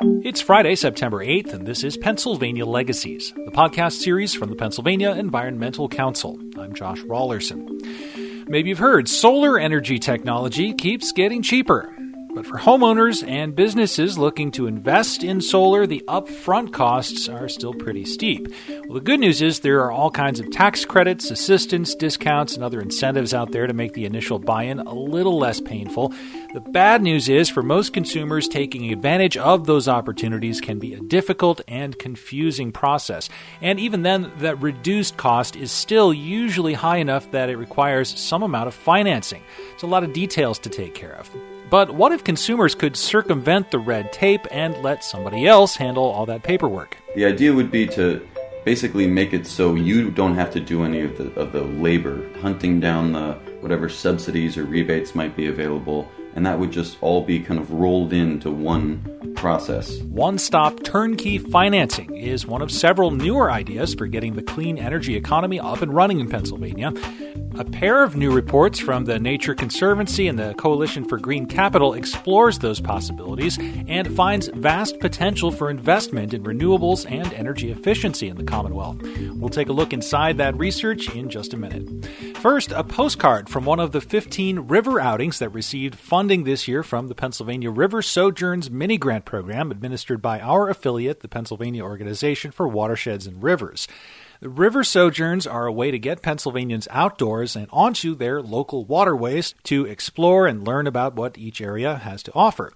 It's Friday, September 8th, and this is Pennsylvania Legacies, the podcast series from the Pennsylvania Environmental Council. I'm Josh Raulerson. Maybe you've heard solar energy technology keeps getting cheaper. But for homeowners and businesses looking to invest in solar, the upfront costs are still pretty steep. Well, the good news is there are all kinds of tax credits, assistance, discounts, and other incentives out there to make the initial buy in a little less painful. The bad news is for most consumers, taking advantage of those opportunities can be a difficult and confusing process. And even then, that reduced cost is still usually high enough that it requires some amount of financing. It's a lot of details to take care of. But what if consumers could circumvent the red tape and let somebody else handle all that paperwork? The idea would be to basically make it so you don't have to do any of the of the labor hunting down the whatever subsidies or rebates might be available and that would just all be kind of rolled into one process. One stop turnkey financing is one of several newer ideas for getting the clean energy economy up and running in Pennsylvania. A pair of new reports from the Nature Conservancy and the Coalition for Green Capital explores those possibilities and finds vast potential for investment in renewables and energy efficiency in the Commonwealth. We'll take a look inside that research in just a minute. First, a postcard from one of the 15 river outings that received funding this year from the Pennsylvania River Sojourns Mini Grant Program administered by our affiliate, the Pennsylvania Organization for Watersheds and Rivers. The river sojourns are a way to get Pennsylvanians outdoors and onto their local waterways to explore and learn about what each area has to offer.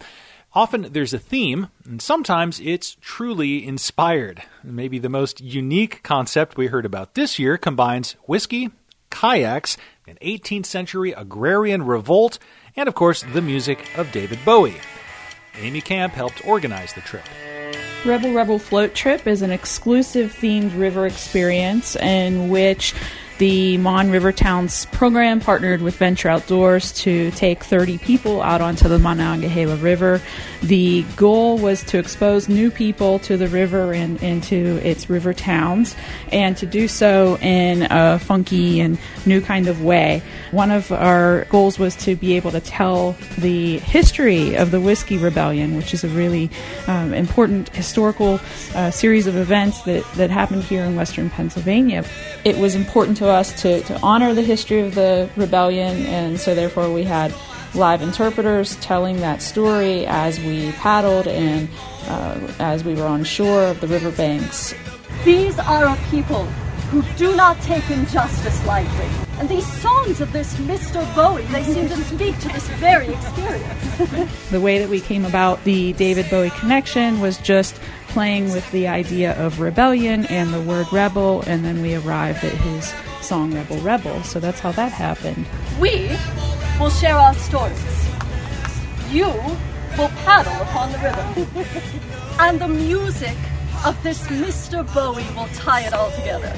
Often there's a theme, and sometimes it's truly inspired. Maybe the most unique concept we heard about this year combines whiskey, kayaks, an 18th century agrarian revolt, and of course the music of David Bowie. Amy Camp helped organize the trip. Rebel Rebel Float Trip is an exclusive themed river experience in which the Mon River Towns program partnered with Venture Outdoors to take 30 people out onto the Monongahela River. The goal was to expose new people to the river and into its river towns, and to do so in a funky and new kind of way. One of our goals was to be able to tell the history of the Whiskey Rebellion, which is a really um, important historical uh, series of events that, that happened here in western Pennsylvania. It was important to us to, to honor the history of the rebellion, and so therefore we had live interpreters telling that story as we paddled and uh, as we were on shore of the riverbanks. These are a people who do not take injustice lightly. And these songs of this Mr. Bowie, they seem to speak to this very experience. the way that we came about the David Bowie connection was just playing with the idea of rebellion and the word rebel, and then we arrived at his song Rebel Rebel. So that's how that happened. We will share our stories. You will paddle upon the river. and the music of this Mr. Bowie will tie it all together.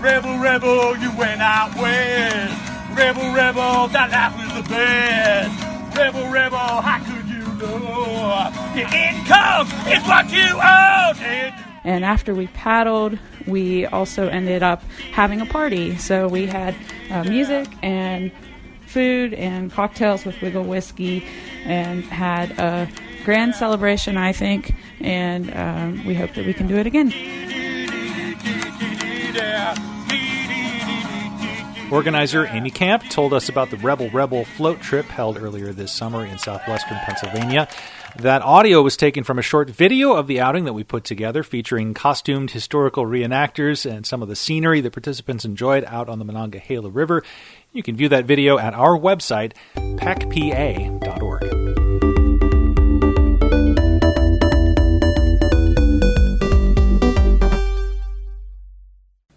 Rebel, rebel, you went out west. Rebel, rebel, that life was the best. Rebel, rebel, how could you know? Your income is what you own. And after we paddled, we also ended up having a party. So we had uh, music and food and cocktails with Wigle Whiskey and had a grand celebration, I think. And um, we hope that we can do it again. Organizer Amy Camp told us about the Rebel Rebel float trip held earlier this summer in southwestern Pennsylvania. That audio was taken from a short video of the outing that we put together featuring costumed historical reenactors and some of the scenery the participants enjoyed out on the Monongahela River. You can view that video at our website, pecpa.org.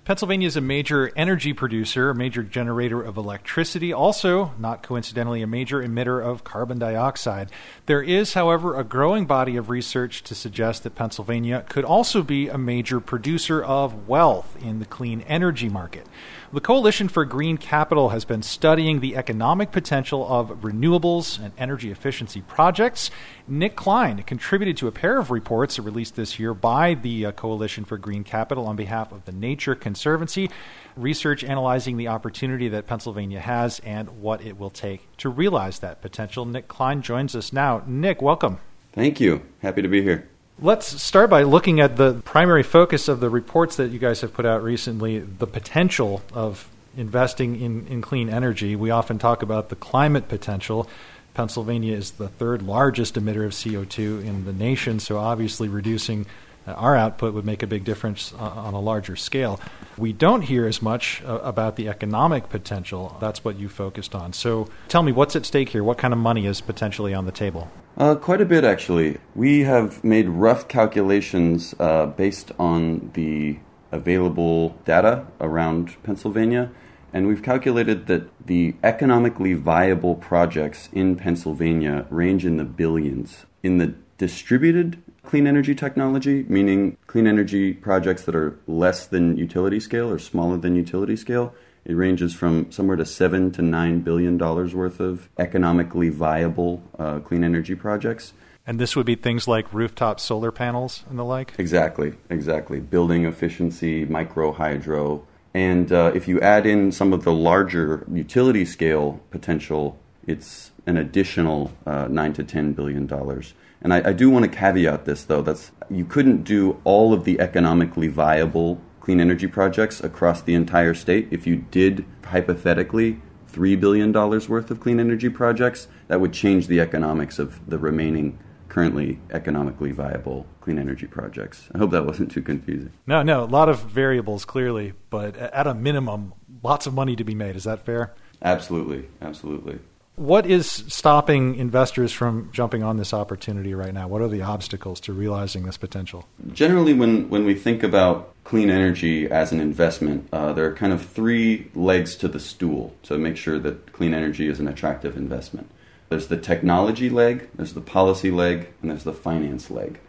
Pennsylvania is a major energy producer, a major generator of electricity, also, not coincidentally, a major emitter of carbon dioxide. There is, however, a growing body of research to suggest that Pennsylvania could also be a major producer of wealth in the clean energy market. The Coalition for Green Capital has been studying the economic potential of renewables and energy efficiency projects. Nick Klein contributed to a pair of reports released this year by the uh, Coalition for Green Capital on behalf of the Nature Conservancy, research analyzing the opportunity that Pennsylvania has and what it will take to realize that potential. Nick Klein joins us now. Nick, welcome. Thank you. Happy to be here. Let's start by looking at the primary focus of the reports that you guys have put out recently the potential of investing in, in clean energy. We often talk about the climate potential. Pennsylvania is the third largest emitter of CO2 in the nation, so obviously reducing our output would make a big difference on a larger scale. We don't hear as much uh, about the economic potential. That's what you focused on. So tell me, what's at stake here? What kind of money is potentially on the table? Uh, quite a bit, actually. We have made rough calculations uh, based on the available data around Pennsylvania, and we've calculated that the economically viable projects in Pennsylvania range in the billions. In the distributed clean energy technology, meaning clean energy projects that are less than utility scale or smaller than utility scale. It ranges from somewhere to seven to nine billion dollars worth of economically viable uh, clean energy projects. And this would be things like rooftop solar panels and the like? Exactly, exactly. Building efficiency, micro hydro. And uh, if you add in some of the larger utility scale potential, it's an additional uh, nine to ten billion dollars. And I, I do want to caveat this, though. That's you couldn't do all of the economically viable clean energy projects across the entire state. If you did hypothetically $3 billion worth of clean energy projects, that would change the economics of the remaining currently economically viable clean energy projects. I hope that wasn't too confusing. No, no, a lot of variables clearly, but at a minimum, lots of money to be made. Is that fair? Absolutely, absolutely. What is stopping investors from jumping on this opportunity right now? What are the obstacles to realizing this potential? Generally, when, when we think about clean energy as an investment, uh, there are kind of three legs to the stool to make sure that clean energy is an attractive investment. There's the technology leg, there's the policy leg, and there's the finance leg.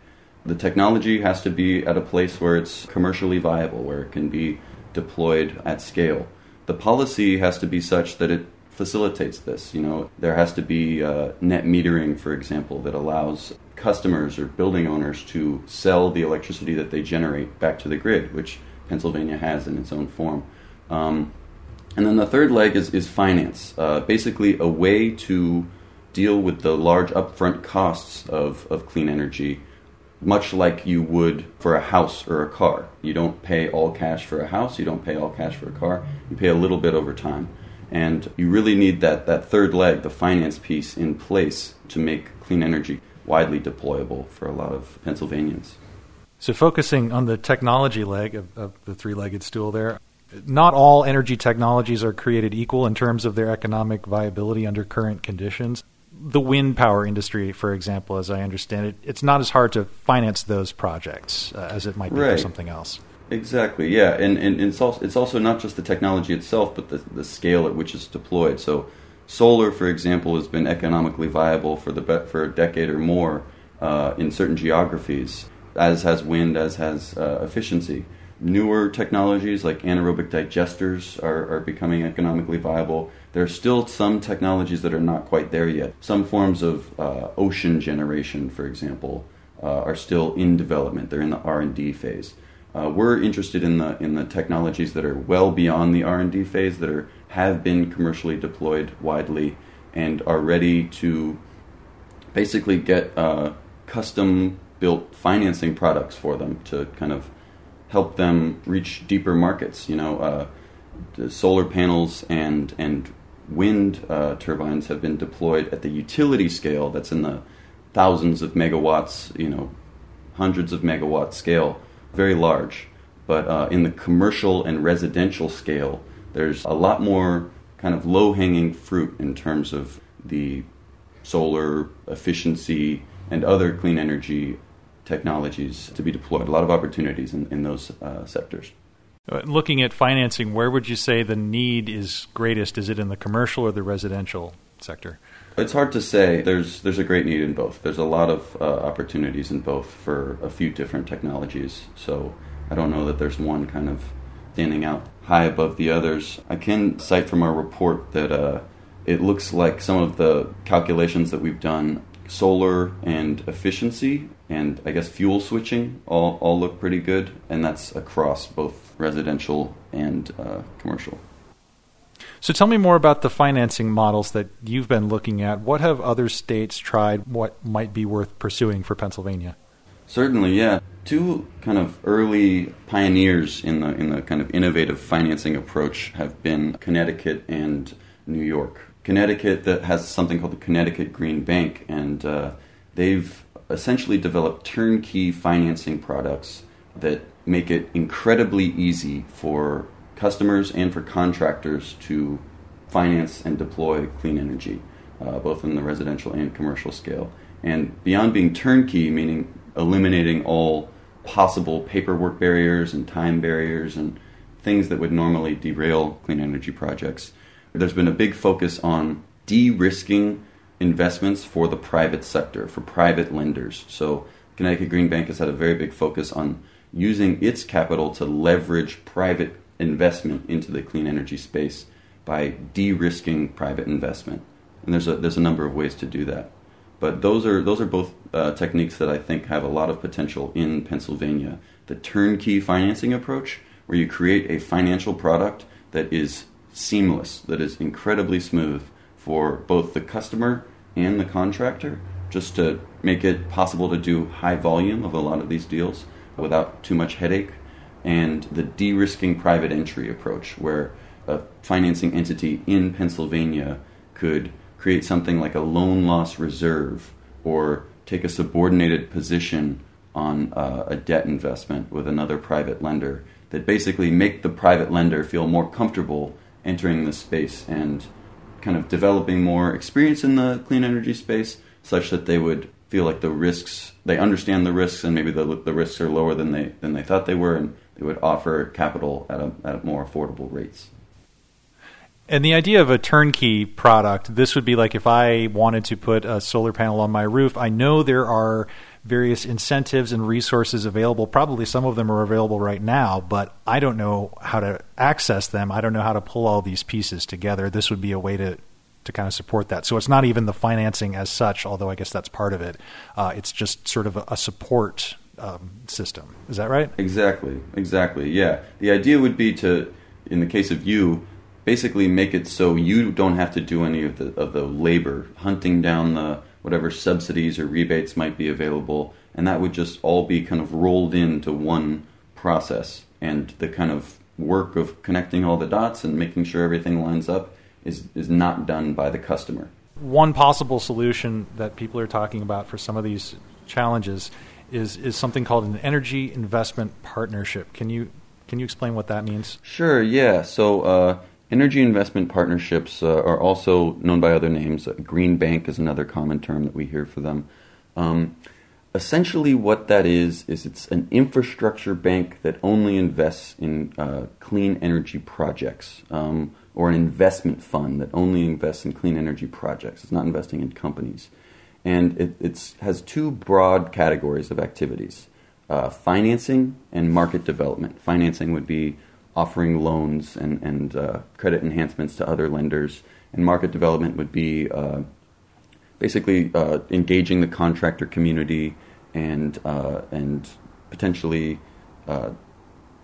The technology has to be at a place where it's commercially viable, where it can be deployed at scale. The policy has to be such that it facilitates this. You know, there has to be uh, net metering, for example, that allows customers or building owners to sell the electricity that they generate back to the grid, which Pennsylvania has in its own form. Um, and then the third leg is, is finance, uh, basically a way to deal with the large upfront costs of, of clean energy, much like you would for a house or a car. You don't pay all cash for a house, you don't pay all cash for a car, you pay a little bit over time. And you really need that, that third leg, the finance piece, in place to make clean energy widely deployable for a lot of Pennsylvanians. So, focusing on the technology leg of, of the three legged stool there, not all energy technologies are created equal in terms of their economic viability under current conditions. The wind power industry, for example, as I understand it, it's not as hard to finance those projects uh, as it might be right. for something else. Exactly, yeah, and, and, it's also it's also not just the technology itself, but the the scale at which it's deployed. So, solar, for example, has been economically viable for the for a decade or more uh, in certain geographies, as has wind, as has uh, efficiency. Newer technologies like anaerobic digesters are, are becoming economically viable. There are still some technologies that are not quite there yet. Some forms of uh, ocean generation, for example, uh, are still in development. They're in the R and D phase. Uh, we're interested in the in the technologies that are well beyond the R and D phase that are have been commercially deployed widely and are ready to basically get uh, custom built financing products for them to kind of help them reach deeper markets. You know, uh, the solar panels and and wind uh, turbines have been deployed at the utility scale. That's in the thousands of megawatts. You know, hundreds of megawatt scale very large. But uh, in the commercial and residential scale, there's a lot more kind of low hanging fruit in terms of the solar efficiency and other clean energy technologies to be deployed. A lot of opportunities in, in those uh, sectors. Uh, looking at financing, where would you say the need is greatest? Is it in the commercial or the residential sector? It's hard to say. There's there's a great need in both. There's a lot of uh, opportunities in both for a few different technologies. So I don't know that there's one kind of standing out high above the others. I can cite from our report that uh, it looks like some of the calculations that we've done, solar and efficiency, and I guess fuel switching, all all look pretty good, and that's across both residential and uh, commercial. So tell me more about the financing models that you've been looking at. What have other states tried? What might be worth pursuing for Pennsylvania? Certainly, yeah. Two kind of early pioneers in the in the kind of innovative financing approach have been Connecticut and New York. Connecticut that has something called the Connecticut Green Bank, and uh, they've essentially developed turnkey financing products that make it incredibly easy for customers and for contractors to finance and deploy clean energy, uh, both in the residential and commercial scale. And beyond being turnkey, meaning eliminating all possible paperwork barriers and time barriers and things that would normally derail clean energy projects. There's been a big focus on de risking investments for the private sector, for private lenders. So, Connecticut Green Bank has had a very big focus on using its capital to leverage private investment into the clean energy space by de risking private investment. And there's a, there's a number of ways to do that. But those are those are both uh, techniques that I think have a lot of potential in Pennsylvania. The turnkey financing approach, where you create a financial product that is seamless, that is incredibly smooth for both the customer and the contractor, just to make it possible to do high volume of a lot of these deals without too much headache, and the de-risking private entry approach, where a financing entity in Pennsylvania could create something like a loan loss reserve or take a subordinated position on uh, a debt investment with another private lender that basically make the private lender feel more comfortable entering the space and kind of developing more experience in the clean energy space such that they would feel like the risks they understand the risks and maybe the, the risks are lower than they than they thought they were and they would offer capital at a, at more affordable rates and the idea of a turnkey product, this would be like if I wanted to put a solar panel on my roof. I know there are various incentives and resources available. Probably some of them are available right now, but I don't know how to access them. I don't know how to pull all these pieces together. This would be a way to to kind of support that. So it's not even the financing as such, although I guess that's part of it. Uh, it's just sort of a, a support um, system. Is that right? Exactly. Exactly. Yeah. The idea would be to, in the case of you, basically make it so you don't have to do any of the of the labor hunting down the whatever subsidies or rebates might be available and that would just all be kind of rolled into one process and the kind of work of connecting all the dots and making sure everything lines up is is not done by the customer one possible solution that people are talking about for some of these challenges is is something called an energy investment partnership can you can you explain what that means sure yeah so uh, Energy investment partnerships uh, are also known by other names. Green bank is another common term that we hear for them. Um, essentially, what that is is it's an infrastructure bank that only invests in uh, clean energy projects, um, or an investment fund that only invests in clean energy projects. It's not investing in companies, and it has two broad categories of activities: uh, financing and market development. Financing would be offering loans and, and uh, credit enhancements to other lenders. And market development would be uh, basically uh, engaging the contractor community and, uh, and potentially uh,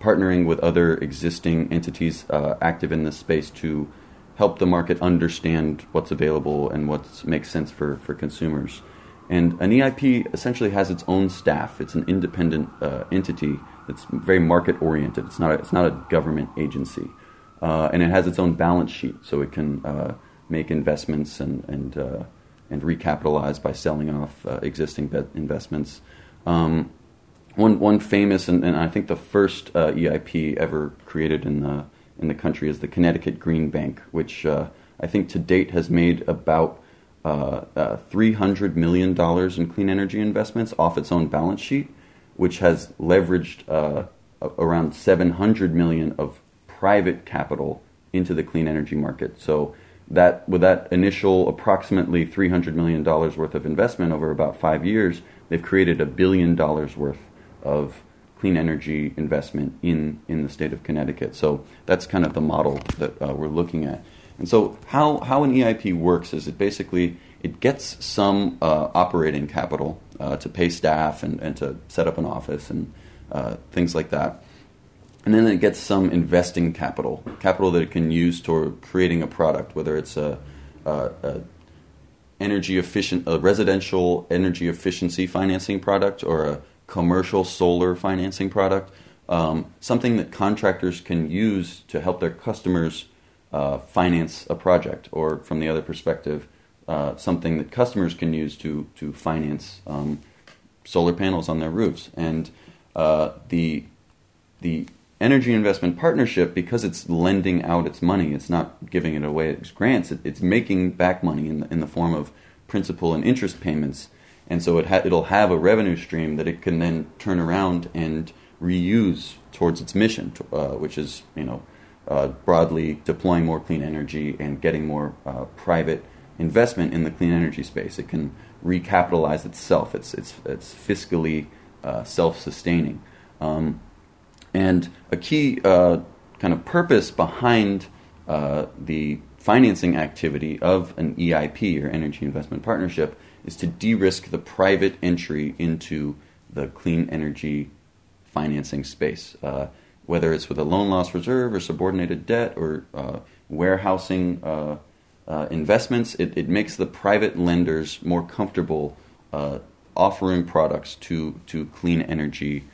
partnering with other existing entities active in this space to help the market understand what's available and what makes sense for, for consumers. And an EIP essentially has its own staff. It's an independent uh, entity that's very market oriented. It's not a, it's not a government agency, uh, and it has its own balance sheet, so it can uh, make investments and and uh, and recapitalize by selling off uh, existing investments. Um, one one famous and, and, I think the first uh, EIP ever created in the in the country is the Connecticut Green Bank, which I think to date has made about uh, uh, $300 million in clean energy investments off its own balance sheet, which has leveraged uh, around 700 million of private capital into the clean energy market. So that with that initial approximately 300 million dollars worth of investment over about five years, they've created a billion dollars worth of clean energy investment in in the state of Connecticut. So that's kind of the model that uh, we're looking at. And so how, how an EIP works is it basically it gets some uh, operating capital uh, to pay staff and, and to set up an office and uh, things like that. And then it gets some investing capital, capital that it can use toward creating a product, whether it's a, a, a energy efficient, a residential energy efficiency financing product, or a commercial solar financing product, um, something that contractors can use to help their customers uh, finance a project, or from the other perspective, uh, something that customers can use to to finance um, solar panels on their roofs. And uh, the the energy investment partnership, because it's lending out its money, it's not giving it away as grants. It, it's making back money in the, in the form of principal and interest payments, and so it ha- it'll have a revenue stream that it can then turn around and reuse towards its mission, uh, which is you know uh, broadly deploying more clean energy and getting more uh, private investment in the clean energy space. It can recapitalize itself. It's it's it's fiscally uh, self-sustaining, um, and a key uh, kind of purpose behind uh, the financing activity of an EIP or Energy Investment Partnership is to de-risk the private entry into the clean energy financing space, uh, whether it's with a loan loss reserve or subordinated debt or uh, warehousing uh, uh, investments. It, it, makes the private lenders more comfortable uh, offering products to to clean energy,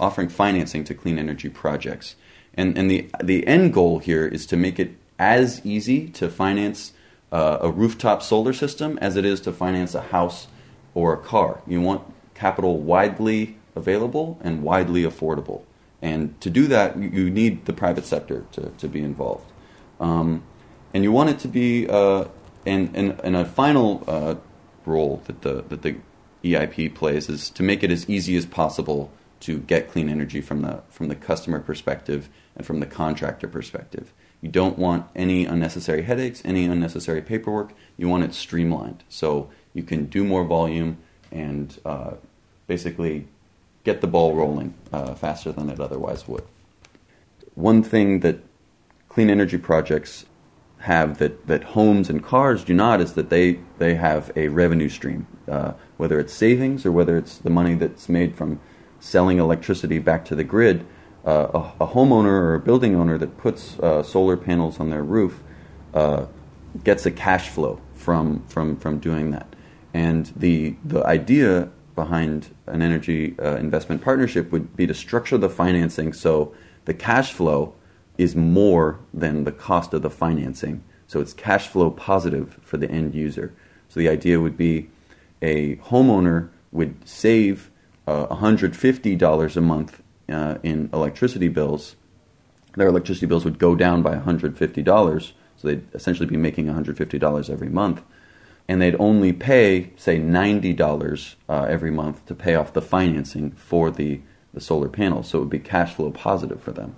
offering financing to clean energy projects. And and the the end goal here is to make it as easy to finance a rooftop solar system as it is to finance a house or a car. You want capital widely available and widely affordable. And to do that, you need the private sector to, to be involved. Um, and you want it to be, uh, and, and, and a final uh, role that the, that the EIP plays is to make it as easy as possible to get clean energy from the, from the customer perspective and from the contractor perspective. You don't want any unnecessary headaches, any unnecessary paperwork. You want it streamlined so you can do more volume and uh, basically get the ball rolling uh, faster than it otherwise would. One thing that clean energy projects have that, that homes and cars do not is that they, they have a revenue stream, uh, whether it's savings or whether it's the money that's made from selling electricity back to the grid. Uh, a, a, homeowner or a building owner that puts uh, solar panels on their roof uh, gets a cash flow from, from, from doing that. And the, the idea behind an energy uh, investment partnership would be to structure the financing so the cash flow is more than the cost of the financing. So it's cash flow positive for the end user. So the idea would be a homeowner would save uh, $150 a month uh, in electricity bills. Their electricity bills would go down by $150, so they'd essentially be making $150 every month and they'd only pay, say, $90 uh, every month to pay off the financing for the, the solar panels. So it would be cash flow positive for them.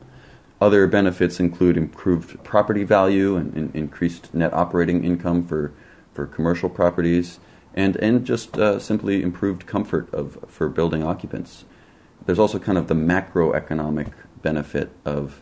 Other benefits include improved property value and, and increased net operating income for, for commercial properties, and, and just uh, simply improved comfort of, for building occupants. There's also kind of the macroeconomic benefit of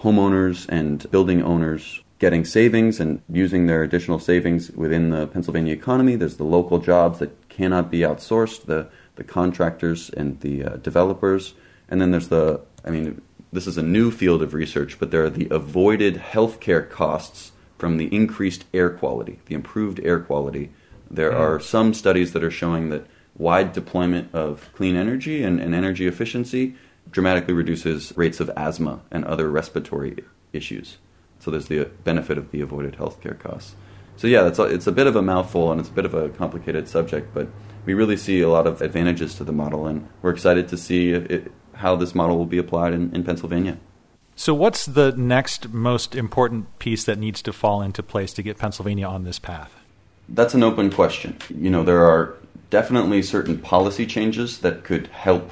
homeowners and building owners getting savings and using their additional savings within the Pennsylvania economy. There's the local jobs that cannot be outsourced, the, the contractors and the uh, developers. And then there's the, I mean, this is a new field of research, but there are the avoided healthcare costs from the increased air quality, the improved air quality. There are some studies that are showing that wide deployment of clean energy and, and energy efficiency dramatically reduces rates of asthma and other respiratory issues. So there's the benefit of the avoided healthcare costs. So yeah, it's a, it's a bit of a mouthful and it's a bit of a complicated subject, but we really see a lot of advantages to the model, and we're excited to see it, how this model will be applied in, in Pennsylvania. So, what's the next most important piece that needs to fall into place to get Pennsylvania on this path? That's an open question. You know, there are definitely certain policy changes that could help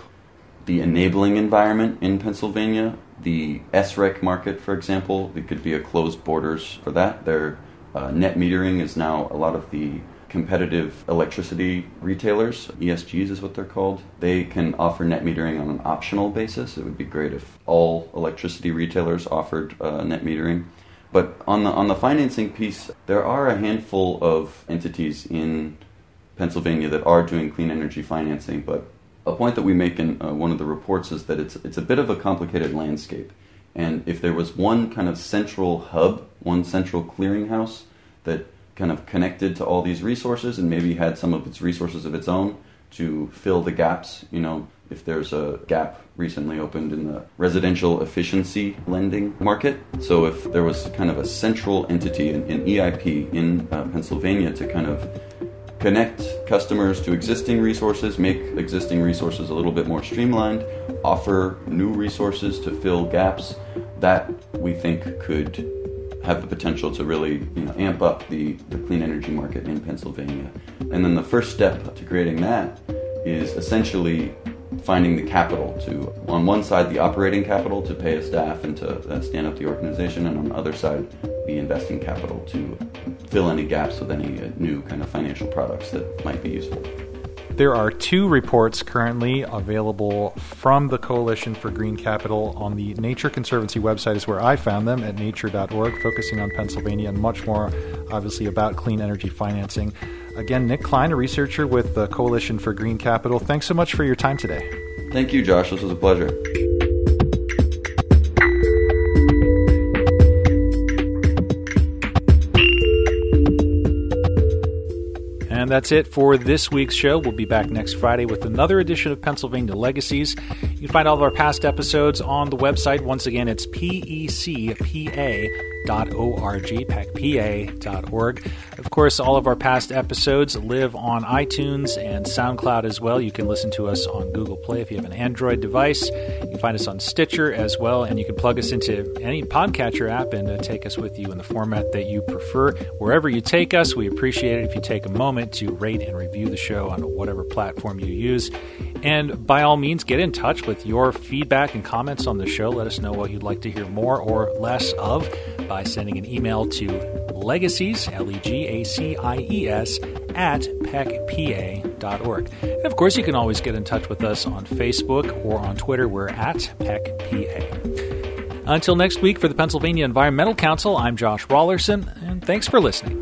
the enabling environment in Pennsylvania. The SREC market, for example, it could be a closed borders for that. Their uh, net metering is now a lot of the competitive electricity retailers, ESGs is what they're called. They can offer net metering on an optional basis. It would be great if all electricity retailers offered uh, net metering. But on the on the financing piece, there are a handful of entities in Pennsylvania that are doing clean energy financing, but a point that we make in uh, one of the reports is that it's it's a bit of a complicated landscape. And if there was one kind of central hub, one central clearinghouse that kind of connected to all these resources and maybe had some of its resources of its own, to fill the gaps. You know, if there's a gap recently opened in the residential efficiency lending market. So if there was kind of a central entity, an, an EIP in uh, Pennsylvania to kind of connect customers to existing resources, make existing resources a little bit more streamlined, offer new resources to fill gaps, that we think could have the potential to really you know, amp up the, the clean energy market in Pennsylvania. And then the first step to creating that is essentially finding the capital to, on one side, the operating capital to pay a staff and to uh, stand up the organization, and on the other side, the investing capital to fill any gaps with any uh, new kind of financial products that might be useful. There are two reports currently available from the Coalition for Green Capital on the Nature Conservancy website, is where I found them at nature.org, focusing on Pennsylvania and much more, obviously, about clean energy financing. Again, Nick Klein, a researcher with the Coalition for Green Capital, thanks so much for your time today. Thank you, Josh. This was a pleasure. And that's it for this week's show. We'll be back next Friday with another edition of Pennsylvania Legacies. You can find all of our past episodes on the website. Once again, it's pecpa.org, pecpa.org. Of course, all of our past episodes live on iTunes and SoundCloud as well. You can listen to us on Google Play if you have an Android device. You can find us on Stitcher as well, and you can plug us into any podcatcher app and uh, take us with you in the format that you prefer. Wherever you take us, we appreciate it if you take a moment to rate and review the show on whatever platform you use. And by all means, get in touch with your feedback and comments on the show. Let us know what you'd like to hear more or less of by sending an email to legacies, L E G A C I E S, at pecpa.org. And of course, you can always get in touch with us on Facebook or on Twitter. We're at pecpa. Until next week, for the Pennsylvania Environmental Council, I'm Josh Raulerson, and thanks for listening.